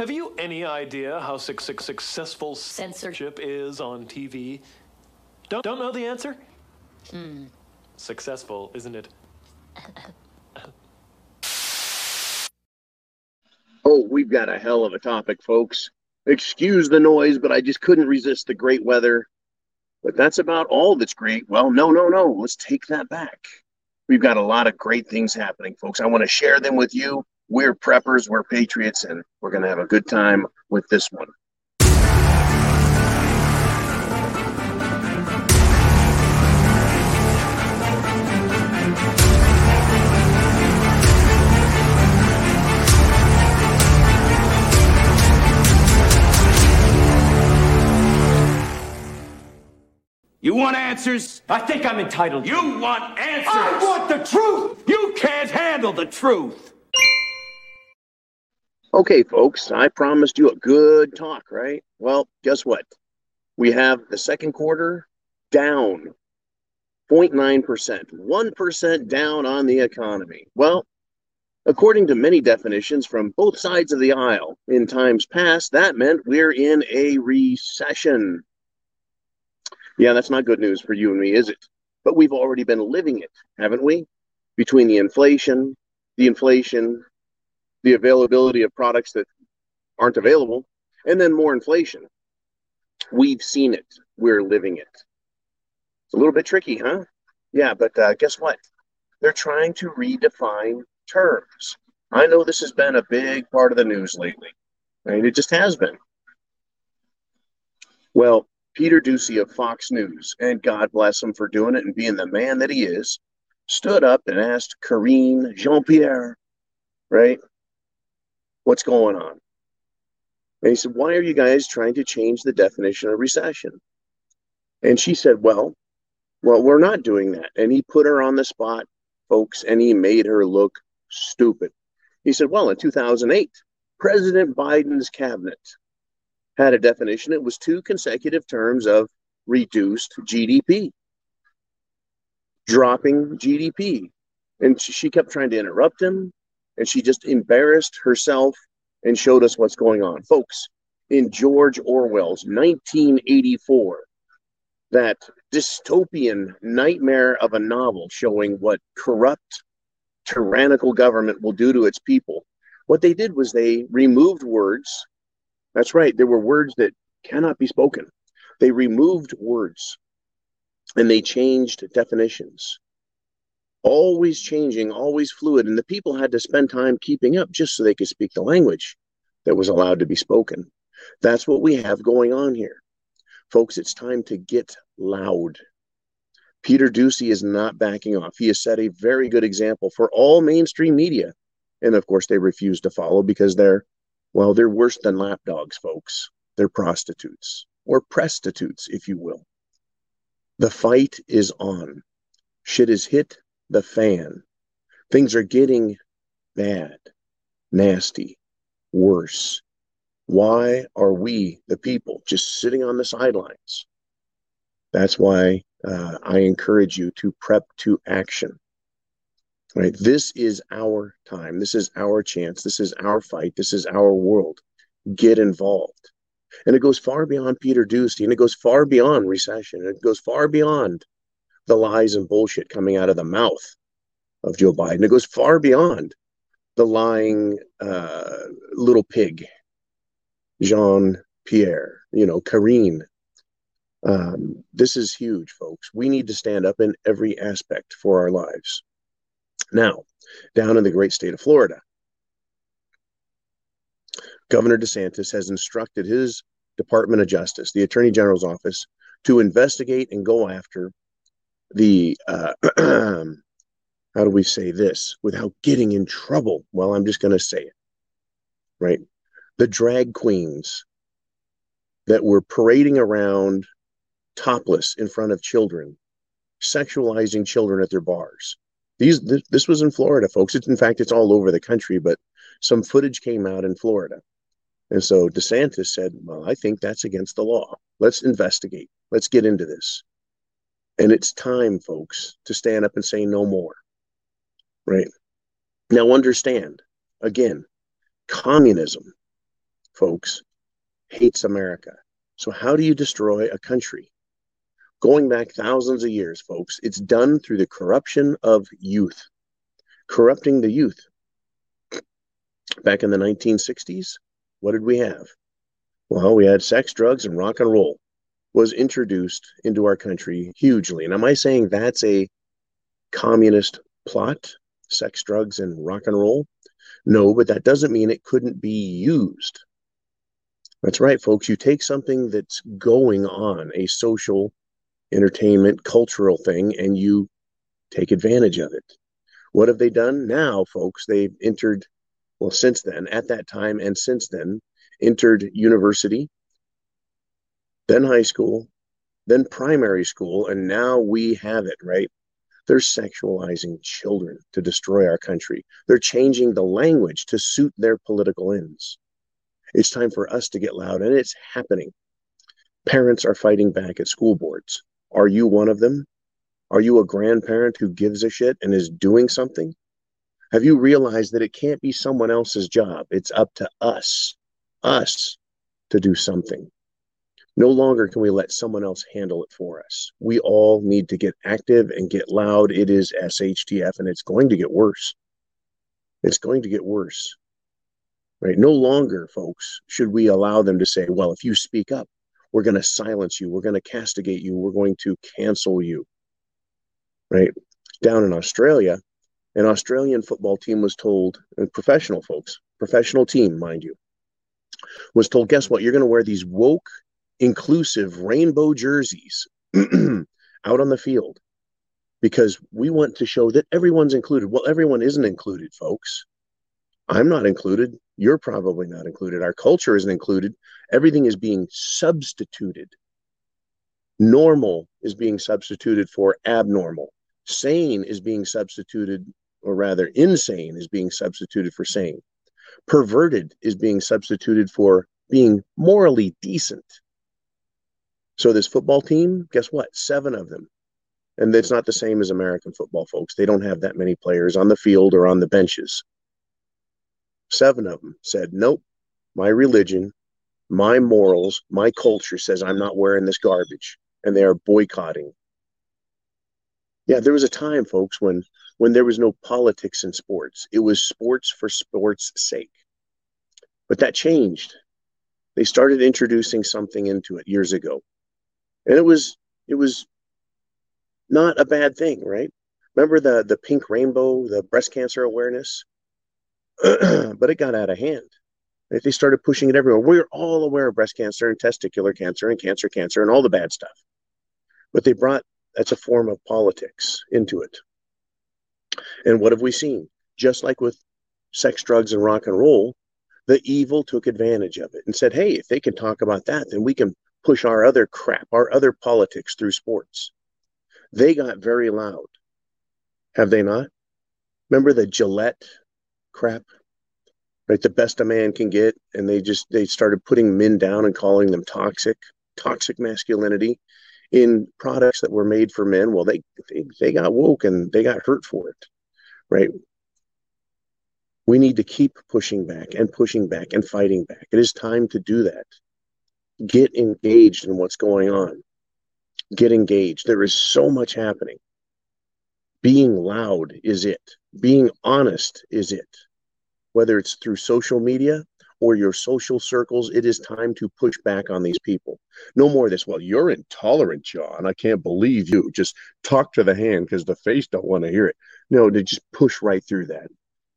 Have you any idea how su- su- successful Censorship. censorship is on TV? Don't, don't know the answer? Hmm. Successful, isn't it? Oh, we've got a hell of a topic, folks. Excuse the noise, but I just couldn't resist the great weather. But that's about all that's great. Well, no, no, no. Let's take that back. We've got a lot of great things happening, folks. I want to share them with you. We're preppers, we're patriots, and we're going to have a good time with this one. You want answers? I think I'm entitled. You want answers? I want the truth. You can't handle the truth. Okay, folks, I promised you a good talk, right? Well, guess what? We have the second quarter down 0.9%, 1% down on the economy. Well, according to many definitions from both sides of the aisle in times past, that meant we're in a recession. Yeah, that's not good news for you and me, is it? But we've already been living it, haven't we? Between the inflation, the inflation, the availability of products that aren't available, and then more inflation. We've seen it. We're living it. It's a little bit tricky, huh? Yeah, but uh, guess what? They're trying to redefine terms. I know this has been a big part of the news lately. Right? It just has been. Well, Peter Doocy of Fox News, and God bless him for doing it and being the man that he is, stood up and asked Karine Jean Pierre, right? What's going on? And he said, Why are you guys trying to change the definition of recession? And she said, Well, well, we're not doing that. And he put her on the spot, folks, and he made her look stupid. He said, Well, in 2008, President Biden's cabinet had a definition. It was two consecutive terms of reduced GDP, dropping GDP. And she, kept trying to interrupt him, and she just embarrassed herself and showed us what's going on. Folks, in George Orwell's 1984, that dystopian nightmare of a novel showing what corrupt, tyrannical government will do to its people, what they did was they removed words. That's right, there were words that cannot be spoken. They removed words and they changed definitions. Always changing, always fluid. And the people had to spend time keeping up just so they could speak the language that was allowed to be spoken. That's what we have going on here. Folks, it's time to get loud. Peter Doocy is not backing off. He has set a very good example for all mainstream media. And of course, they refuse to follow because they're, well, they're worse than lapdogs, folks. They're prostitutes or prostitutes, if you will. The fight is on. Shit is hit the fan. Things are getting bad, nasty, worse. Why are we, the people, just sitting on the sidelines? That's why uh, I encourage you to prep to action. Right? This is our time. This is our chance. This is our fight. This is our world. Get involved. And it goes far beyond Peter Doocy, and it goes far beyond recession. It goes far beyond the lies and bullshit coming out of the mouth of Joe Biden. It goes far beyond the lying uh, little pig, Jean Pierre, you know, Karine. Um, this is huge, folks. We need to stand up in every aspect for our lives. Now, down in the great state of Florida, Governor DeSantis has instructed his Department of Justice, the Attorney General's office, to investigate and go after the uh, how do we say this without getting in trouble? Well, I'm just going to say it, right? The drag queens that were parading around topless in front of children, sexualizing children at their bars. These this, this was in Florida, folks. It's in fact it's all over the country, but some footage came out in Florida. And so DeSantis said, Well, I think that's against the law. Let's investigate. Let's get into this. And it's time, folks, to stand up and say no more. Right. Now, understand again, communism, folks, hates America. So, how do you destroy a country? Going back thousands of years, folks, it's done through the corruption of youth, corrupting the youth. Back in the 1960s, what did we have? Well, we had sex, drugs, and rock and roll was introduced into our country hugely. And am I saying that's a communist plot, sex, drugs, and rock and roll? No, but that doesn't mean it couldn't be used. That's right, folks. You take something that's going on, a social, entertainment, cultural thing, and you take advantage of it. What have they done now, folks? They've entered, well, since then, at that time, and since then, entered university, then high school, then primary school, and now we have it, right? They're sexualizing children to destroy our country. They're changing the language to suit their political ends. It's time for us to get loud, and it's happening. Parents are fighting back at school boards. Are you one of them? Are you a grandparent who gives a shit and is doing something? Have you realized that it can't be someone else's job? It's up to us, us, to do something. No longer can we let someone else handle it for us. We all need to get active and get loud. It is SHTF and it's going to get worse. It's going to get worse. Right? No longer, folks, should we allow them to say, well, if you speak up, we're going to silence you. We're going to castigate you. We're going to cancel you. Right? Down in Australia, an Australian football team was told, professional folks, professional team, mind you, was told, guess what? You're going to wear these woke inclusive rainbow jerseys out on the field because we want to show that everyone's included. Well, everyone isn't included, folks. I'm not included. You're probably not included. Our culture isn't included. Everything is being substituted. Normal is being substituted for abnormal. Sane is being substituted, or rather, insane is being substituted for sane. Perverted is being substituted for being morally decent. So this football team, guess what? Seven of them. And it's not the same as American football, folks. They don't have that many players on the field or on the benches. Seven of them said, Nope, my religion, my morals, my culture says I'm not wearing this garbage. And they are boycotting. Yeah, there was a time, folks, when when there was no politics in sports. It was sports for sports' sake. But that changed. They started introducing something into it years ago and it was it was not a bad thing, right? Remember the the pink rainbow, the breast cancer awareness, but it got out of hand. They started pushing it everywhere. We're all aware of breast cancer and testicular cancer and cancer, cancer, and all the bad stuff. But they brought that's a form of politics into it. And what have we seen? Just like with sex, drugs, and rock and roll, the evil took advantage of it and said, hey, if they can talk about that, then we can push our other crap, our other politics through sports. They got very loud. Have they not? Remember the Gillette crap? Right, the best a man can get, and they just they started putting men down and calling them toxic, toxic masculinity in products that were made for men. Well, they they, they got woke and they got hurt for it. Right? We need to keep pushing back and pushing back and fighting back. It is time to do that get engaged in what's going on. Get engaged. There is so much happening. Being loud is it. Being honest is it. Whether it's through social media or your social circles, it is time to push back on these people. No more of this. Well, you're intolerant, John. I can't believe you. Just talk to the hand because the face don't want to hear it. No, to just push right through that.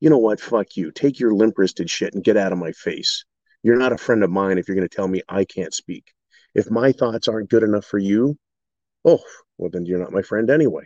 You know what? Fuck you. Take your limp wristed shit and get out of my face. You're not a friend of mine if you're going to tell me I can't speak. If my thoughts aren't good enough for you, oh, well, then you're not my friend anyway.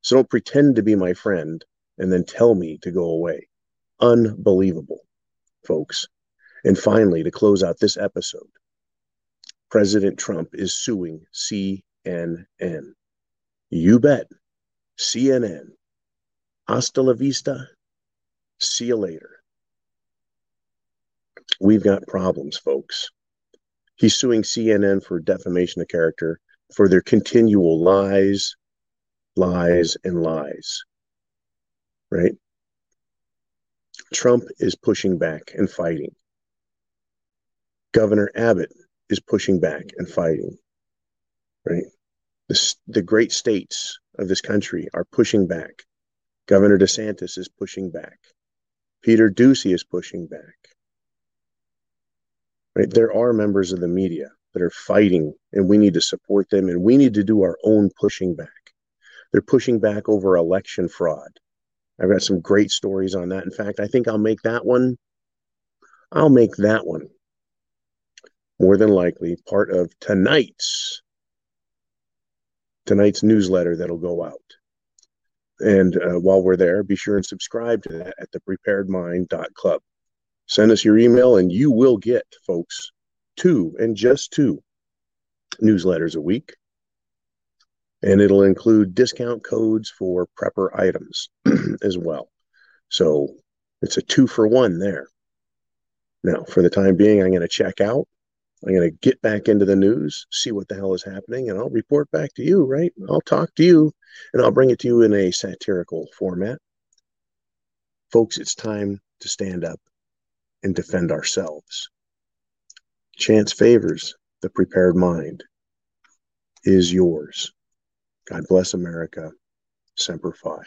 So don't pretend to be my friend and then tell me to go away. Unbelievable, folks. And finally, to close out this episode, President Trump is suing CNN. You bet. CNN. Hasta la vista. See you later we've got problems, folks. He's suing CNN for defamation of character for their continual lies, lies, and lies. Right? Trump is pushing back and fighting. Governor Abbott is pushing back and fighting. Right? The, the great states of this country are pushing back. Governor DeSantis is pushing back. Peter Doocy is pushing back. Right? There are members of the media that are fighting, and we need to support them, and we need to do our own pushing back. They're pushing back over election fraud. I've got some great stories on that. In fact, I think I'll make that one. I'll make that one more than likely part of tonight's tonight's newsletter that'll go out. And uh, while we're there, be sure and subscribe to that at the preparedmind.club. Send us your email, and you will get, folks, two and just two newsletters a week. And it'll include discount codes for prepper items as well. So it's a two for one there. Now, for the time being, I'm going to check out. I'm going to get back into the news, see what the hell is happening, and I'll report back to you, right? I'll talk to you and I'll bring it to you in a satirical format. Folks, it's time to stand up and defend ourselves. Chance favors the prepared mind is yours. God bless America. Semper Fi.